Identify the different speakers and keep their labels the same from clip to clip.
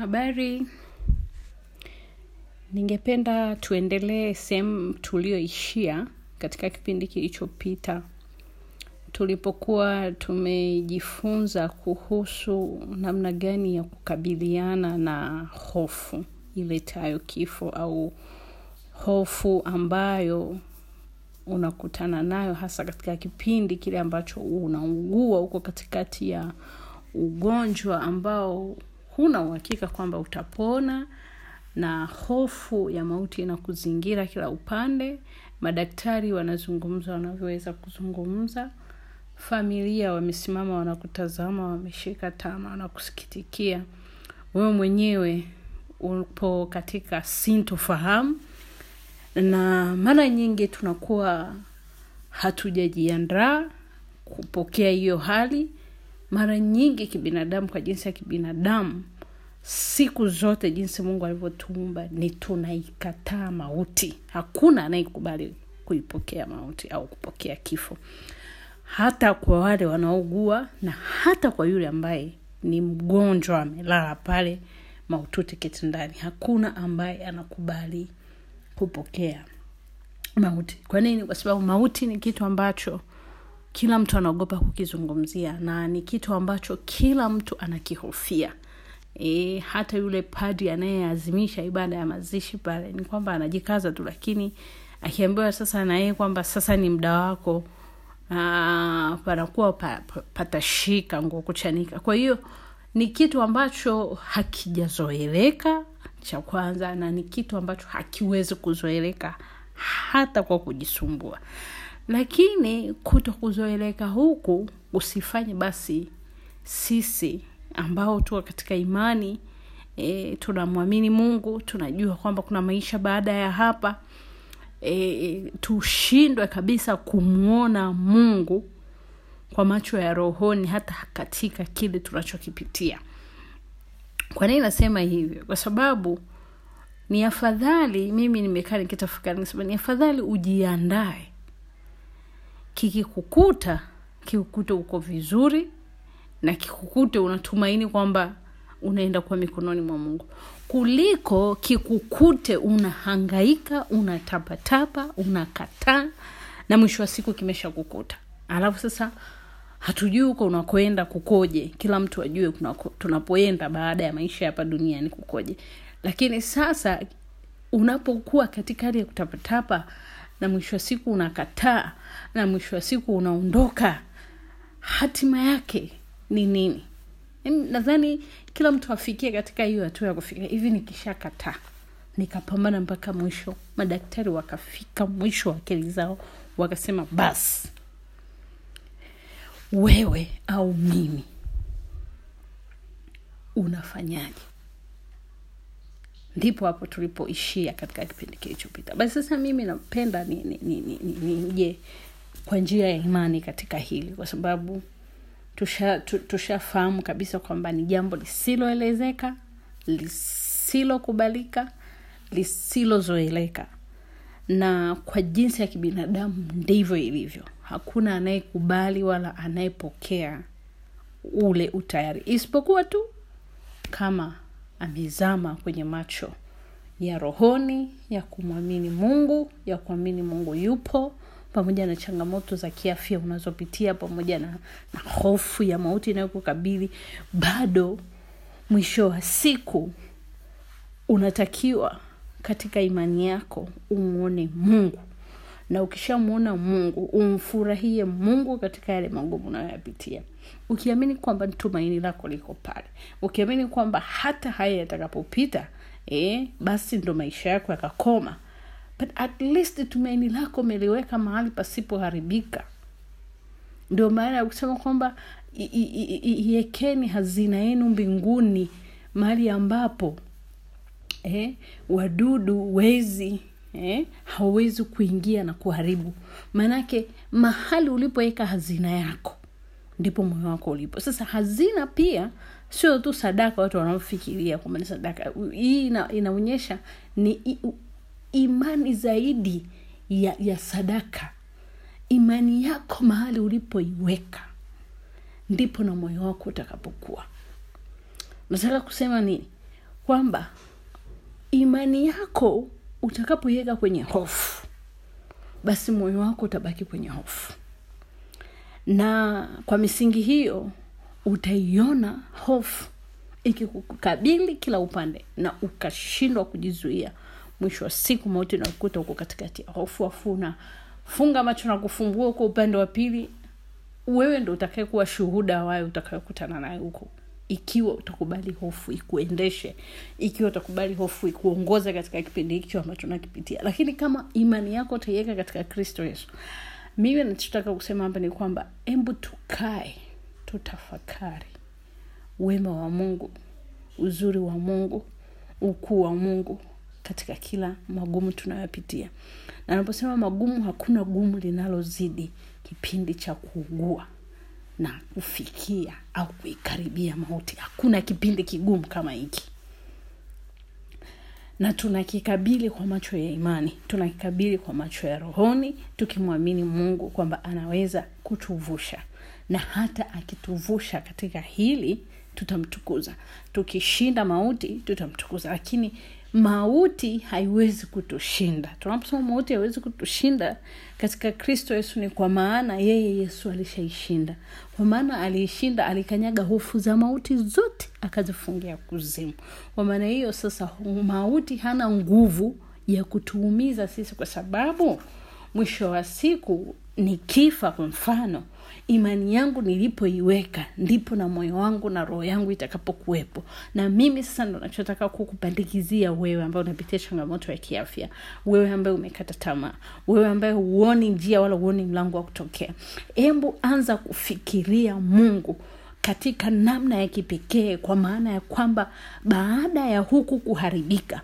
Speaker 1: Habari, ningependa tuendelee sehemu tulioishia katika kipindi kilichopita. Tulipokuwa tumejifunza kuhusu namna gani ya kukabiliana na hofu iletayo kifo au hofu ambayo unakutana nayo hasa katika kipindi kile ambacho unaugua huko katikati ya ugonjwa ambao huna uhakika kwamba utapona na hofu ya mauti inakuzingira kila upande. Madaktari wanazungumza wanavyoweza kuzungumza. Familia wamesimama wanakutazama wameshika tama wanakusikitikia wewe mwenyewe upo katika sintofahamu na mara nyingi tunakuwa hatujajiandaa kupokea hiyo hali mara nyingi kibinadamu kwa jinsi ya kibinadamu siku zote jinsi mungu alivyotuumba ni tunaikataa mauti. Hakuna anayekubali kuipokea mauti au kupokea kifo. Hata kwa wale wanaougua na hata kwa yule ambaye ni mgonjwa amelala pale maututi kitandani. Hakuna ambaye anakubali kupokea mauti. Kwa nini? Kwa sababu mauti ni kitu ambacho kila mtu anaogopa kukizungumzia na ni kitu ambacho kila mtu anakihofia. E, hata yule padri anayeazimisha ibada ya mazishi pale ni kwamba anajikaza tu lakini akiambiwa sasa na kwamba sasa ni mda wako panakuwa pa, pa, patashika nguo kuchanika. Kwa hiyo ni kitu ambacho hakijazoeleka cha kwanza na ni kitu ambacho hakiwezi kuzoeleka hata kwa kujisumbua lakini kuto kuzoeleka huku usifanye basi sisi ambao tuko katika imani e, tunamwamini mungu tunajua kwamba kuna maisha baada ya hapa e, tushindwe kabisa kumwona mungu kwa macho ya rohoni hata katika kile tunachokipitia. Kwa nini nasema hivyo? Kwa sababu ni afadhali mimi nimekaa nikitafakari nisema ni afadhali ujiandae kikikukuta kikukute uko vizuri na kikukute unatumaini kwamba unaenda kuwa mikononi mwa mungu. Kuliko kikukute unahangaika unatapatapa unakataa na mwisho wa siku kimesha kukuta alafu sasa hatujui huko unakoenda kukoje. Kila mtu ajue tunapoenda baada ya maisha hapa duniani kukoje. Lakini sasa unapokuwa katika hali ya kutapatapa na mwisho wa siku unakataa na mwisho wa siku unaondoka hatima yake ni nini? Nadhani kila mtu afikie katika hiyo hatua ya kufikia hivi nikishakataa nikapambana mpaka mwisho madaktari wakafika mwisho wa akili zao wakasema basi wewe au mimi unafanyaje ndipo hapo tulipoishia katika kipindi kilichopita. Basi sasa mimi napenda nije ni, ni, ni, ni, ni, kwa njia ya imani katika hili. Kwa sababu tushafahamu tusha kabisa kwamba ni jambo lisiloelezeka lisilokubalika lisilozoeleka. Na kwa jinsi ya kibinadamu ndivyo ilivyo. Hakuna anayekubali wala anayepokea ule utayari. Isipokuwa tu kama amezama kwenye macho ya rohoni ya kumwamini mungu ya kuamini mungu yupo pamoja na changamoto za kiafya unazopitia pamoja na, na hofu ya mauti inayokukabili bado mwisho wa siku unatakiwa katika imani yako umwone mungu na ukishamwona mungu umfurahie mungu katika yale magumu unayoyapitia. Ukiamini kwamba tumaini lako liko pale. Ukiamini kwamba hata haya yatakapopita eh, basi ndo maisha yako yakakoma. But at least tumaini lako umeliweka mahali pasipoharibika. Ndio maana ya kusema kwamba iekeni hazina yenu mbinguni mahali ambapo eh, wadudu wezi eh, hawawezi kuingia na kuharibu. Maanake mahali ulipoweka hazina yako ndipo moyo wako ulipo. Sasa hazina pia sio tu sadaka watu wanaofikiria kwamba ni sadaka. Hii ina, inaonyesha ni imani zaidi ya, ya sadaka. Imani yako mahali ulipoiweka ndipo na moyo wako utakapokuwa. Nataka kusema nini? Kwamba imani yako utakapoiweka kwenye hofu basi moyo wako utabaki kwenye hofu. Na kwa misingi hiyo utaiona hofu ikikukabili kila upande na ukashindwa kujizuia. Mwisho wa siku mauti nakuta huko katikati ya hofu afuna funga macho na kufumbua huko upande wa pili. Wewe ndo utakaekuwa shuhuda wayo utakayokutana naye huko ikiwa utakubali hofu ikuendeshe ikiwa utakubali hofu ikuongoze katika kipindi hicho ambacho nakipitia lakini kama imani yako utaiweka katika kristo yesu mimi nachotaka kusema hapa ni kwamba embu tukae tutafakari wema wa mungu uzuri wa mungu ukuu wa mungu katika kila magumu tunayopitia. Na naposema magumu hakuna gumu linalozidi kipindi cha kuugua na kufikia au kuikaribia mauti. Hakuna kipindi kigumu kama hiki. Na tunakikabili kwa macho ya imani tunakikabili kwa macho ya rohoni tukimwamini mungu kwamba anaweza kutuvusha. Na hata akituvusha katika hili tutamtukuza. Tukishinda mauti tutamtukuza. Lakini mauti haiwezi kutushinda. Tunaposema mauti haiwezi kutushinda katika kristo yesu ni kwa maana yeye yesu alishaishinda. Kwa maana aliishinda alikanyaga hofu za mauti zote akazifungia kuzimu. Kwa maana hiyo sasa mauti hana nguvu ya kutuumiza sisi kwa sababu mwisho wa siku ni kifa kwa mfano imani yangu nilipoiweka ndipo na moyo wangu na roho yangu itakapokuwepo. Na mimi sasa ndo nachotaka kukupandikizia wewe ambaye unapitia changamoto ya kiafya wewe ambaye umekata tamaa wewe ambaye huoni njia wala huoni mlango wa kutokea. Embu anza kufikiria mungu katika namna ya kipekee kwa maana ya kwamba baada ya huku kuharibika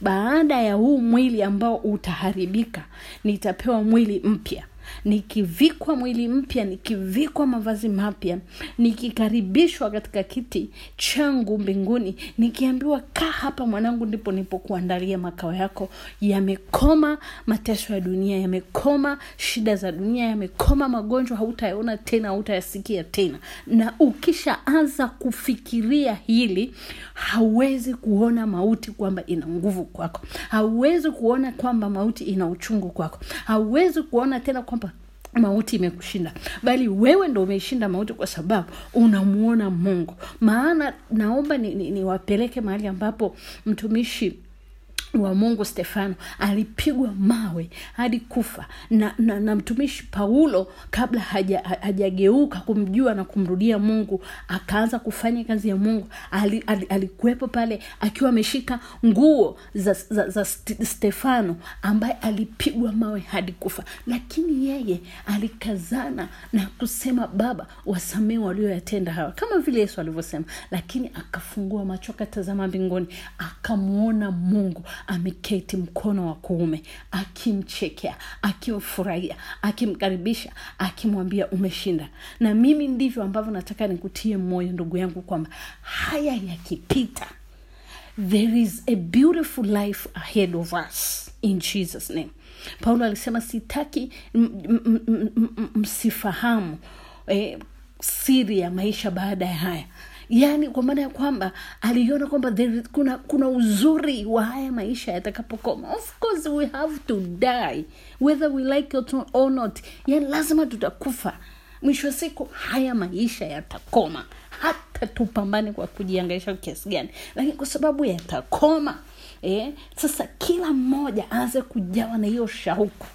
Speaker 1: baada ya huu mwili ambao utaharibika nitapewa mwili mpya nikivikwa mwili mpya nikivikwa mavazi mapya nikikaribishwa katika kiti changu mbinguni nikiambiwa kaa hapa mwanangu ndipo nipokuandalia makao yako. Yamekoma mateso ya dunia yamekoma shida za dunia yamekoma magonjwa hautayaona tena hautayasikia tena. Na ukishaanza kufikiria hili hauwezi kuona mauti kwamba ina nguvu kwako. Hauwezi kuona kwamba mauti ina uchungu kwako. Hauwezi kuona tena kwamba mauti imekushinda. Bali wewe ndo umeishinda mauti kwa sababu unamuona mungu. Maana naomba niwapeleke ni, ni mahali ambapo mtumishi wa mungu stefano alipigwa mawe hadi kufa. Na, na, na mtumishi paulo kabla hajageuka haja kumjua na kumrudia mungu akaanza kufanya kazi ya mungu ali, ali, alikuwepo pale akiwa ameshika nguo za, za, za stefano ambaye alipigwa mawe hadi kufa. Lakini yeye alikazana na kusema baba wasamee walioyatenda hawa. Kama vile yesu alivyosema lakini akafungua macho akatazama mbinguni akamwona mungu ameketi mkono wa kuume akimchekea akimfurahia akimkaribisha akimwambia umeshinda na mimi ndivyo ambavyo nataka nikutie moyo ndugu yangu kwamba haya yakipita there is a beautiful life ahead of us in jesus name paulo alisema sitaki msifahamu eh, siri ya maisha baada ya haya yaani kwa maana ya kwamba aliona kwamba there, kuna kuna uzuri wa haya maisha yatakapokoma. Of course we have to die whether we like it or not. Yani lazima tutakufa. Mwisho wa siku haya maisha yatakoma. Hata tupambane kwa kujiangaisha kiasi gani. Lakini kwa sababu yatakoma eh, sasa kila mmoja aanze kujawa na hiyo shauku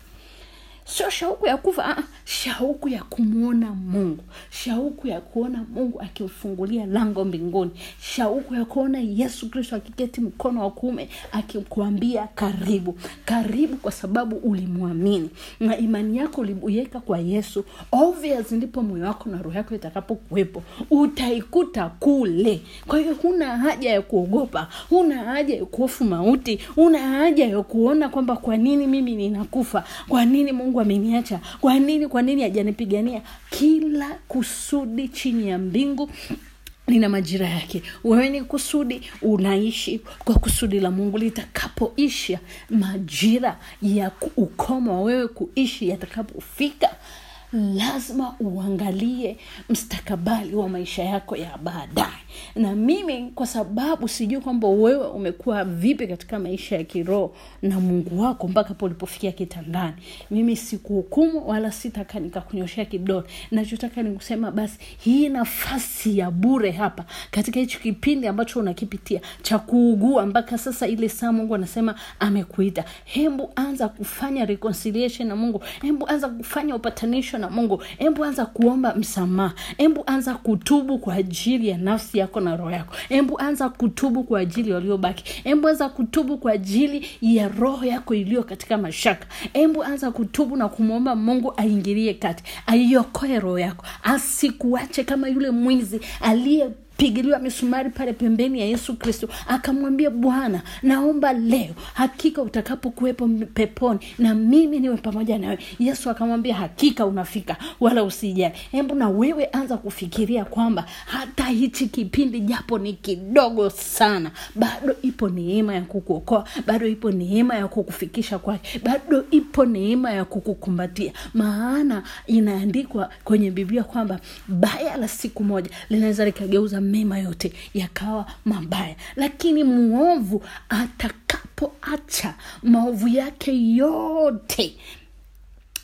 Speaker 1: sio shauku ya kufa ah, shauku ya kumwona mungu. Shauku ya kuona mungu akimfungulia lango mbinguni. Shauku ya kuona yesu kristo akiketi mkono wa kuume akikuambia karibu. Karibu kwa sababu ulimwamini. Na imani yako uliiweka kwa yesu obvious ndipo moyo wako na roho yako itakapokuwepo. Utaikuta kule. Kwa hiyo huna haja ya kuogopa huna haja ya kuhofu mauti huna haja ya kuona kwamba kwa nini mimi ninakufa? Kwa nini mungu ameniacha. Kwa nini kwa nini hajanipigania? Kila kusudi chini ya mbingu lina majira yake. Wewe ni kusudi unaishi kwa kusudi la mungu. Litakapoisha majira ya ukoma wewe kuishi yatakapofika lazima uangalie mstakabali wa maisha yako ya baadaye. Na mimi kwa sababu sijui kwamba wewe umekuwa vipi katika maisha ya kiroho na mungu wako mpaka po ulipofikia kitandani. Mimi sikuhukumu wala sitaka nikakunyoshea kidole. Nachotaka nikusema basi hii nafasi ya bure hapa katika hichi kipindi ambacho unakipitia cha kuugua mpaka sasa ile saa mungu anasema amekuita. Hembu anza kufanya reconciliation na mungu. Hembu anza kufanya upatanisho na mungu hebu anza kuomba msamaha hebu anza kutubu kwa ajili ya nafsi yako na roho yako hebu anza kutubu kwa ajili waliobaki hebu anza kutubu kwa ajili ya roho yako iliyo katika mashaka hebu anza kutubu na kumwomba mungu aingilie kati aiokoe roho yako asikuache kama yule mwizi aliye pigiliwa misumari pale pembeni ya yesu kristo akamwambia bwana naomba leo hakika utakapokuwepo peponi na mimi niwe pamoja nawe. Yesu akamwambia hakika unafika wala usijali. Hebu na wewe anza kufikiria kwamba hata hichi kipindi japo ni kidogo sana bado ipo neema ya kukuokoa bado ipo neema ya kukufikisha kwake bado ipo neema ya kukukumbatia. Maana inaandikwa kwenye biblia kwamba baya la siku moja linaweza likageuza mema yote yakawa mabaya. Lakini mwovu atakapoacha maovu yake yote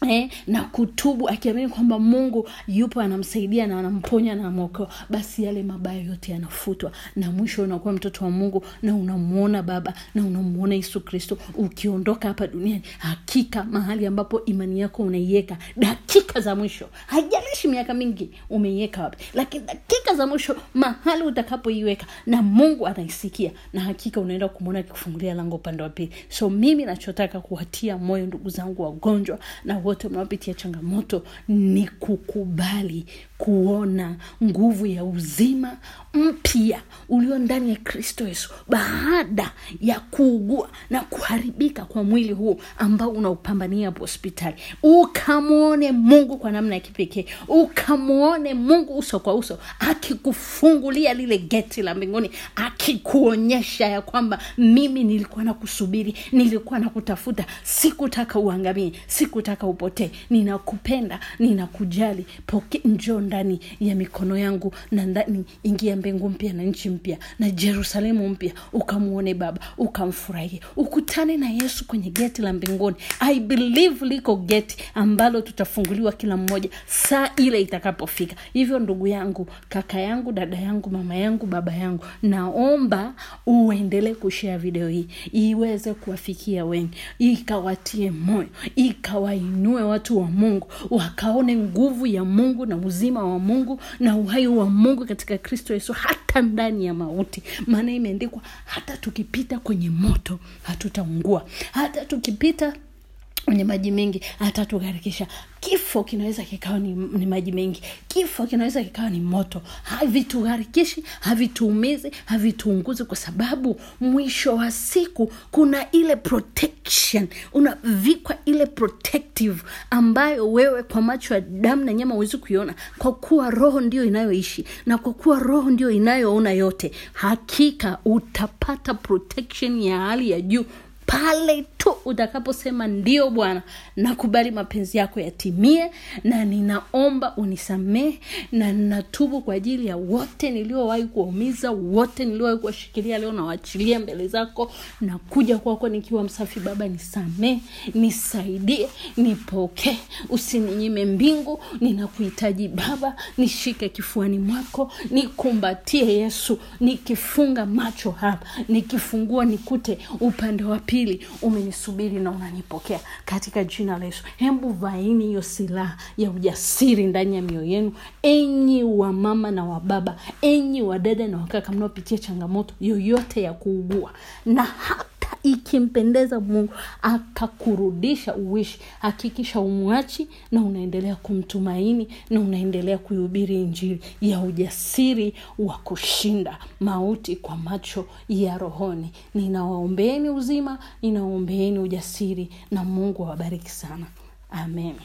Speaker 1: Eh, na kutubu akiamini kwamba mungu yupo anamsaidia na anamponya na anamwokoa basi yale mabaya yote yanafutwa. Na mwisho unakuwa mtoto wa mungu na unamwona baba na unamwona yesu kristo ukiondoka hapa duniani hakika mahali ambapo imani yako unaiweka dakika za mwisho haijalishi miaka mingi umeiweka wapi lakini dakika za mwisho mahali utakapoiweka na mungu anaisikia na hakika unaenda kumwona akikufungulia lango upande wa pili. So mimi nachotaka kuwatia moyo ndugu zangu wagonjwa na wote mnaopitia changamoto ni kukubali kuona nguvu ya uzima mpya ulio ndani ya kristo yesu baada ya kuugua na kuharibika kwa mwili huu ambao unaupambania hospitali. Ukamwone mungu kwa namna ya kipekee. Ukamwone mungu uso kwa uso akikufungulia lile geti la mbinguni akikuonyesha ya kwamba mimi nilikuwa na kusubiri nilikuwa na kutafuta sikutaka uangamie sikutaka upotee ninakupenda ninakujali. Poke njoo ndani ya mikono yangu na ndani ingia mbingu mpya na nchi mpya na jerusalemu mpya. Ukamwone baba ukamfurahie. Ukutane na yesu kwenye geti la mbinguni. I believe liko geti ambalo tutafunguliwa kila mmoja saa ile itakapofika. Hivyo ndugu yangu kaka yangu dada yangu mama yangu baba yangu naomba uendelee kushea video hii. Iweze kuwafikia wengi. Ikawatie moyo ikawainue watu wa mungu wakaone nguvu ya mungu na uzima wa mungu na uhai wa mungu katika kristo yesu hata ndani ya mauti. Maana imeandikwa hata tukipita kwenye moto hatutaungua. Hata tukipita kwenye maji mengi hatatugharikisha kifo kinaweza kikawa ni, ni maji mengi. Kifo kinaweza kikawa ni moto. Havitugharikishi havituumizi havituunguzi kwa sababu mwisho wa siku kuna ile protection. Unavikwa ile protective ambayo wewe kwa macho ya damu na nyama huwezi kuiona. Kwa kuwa roho ndio inayoishi na kwa kuwa roho ndio inayoona yote hakika utapata protection ya hali ya juu pale tu utakaposema ndio bwana nakubali mapenzi yako yatimie na ninaomba unisamehe na ninatubu kwa ajili ya wote niliowahi kuwaumiza wote niliowahi kuwashikilia leo nawaachilia mbele zako na kuja kwako nikiwa msafi. Baba nisamehe nisaidie nipokee. Usininyime mbingu ninakuhitaji baba nishike kifuani mwako nikumbatie yesu nikifunga macho hapa nikifungua nikute upande wa pili umenisubiri na unanipokea katika jina la yesu. Hembu vaini hiyo silaha ya ujasiri ndani ya mioyo yenu. Enyi wa mama na wababa enyi wadada na wakaka mnaopitia changamoto yoyote ya kuugua na hata ikimpendeza mungu akakurudisha uishi. Hakikisha umwachi na unaendelea kumtumaini na unaendelea kuihubiri injili ya ujasiri wa kushinda mauti kwa macho ya rohoni. Ninawaombeeni uzima ninawaombeeni ujasiri na mungu awabariki sana. Amen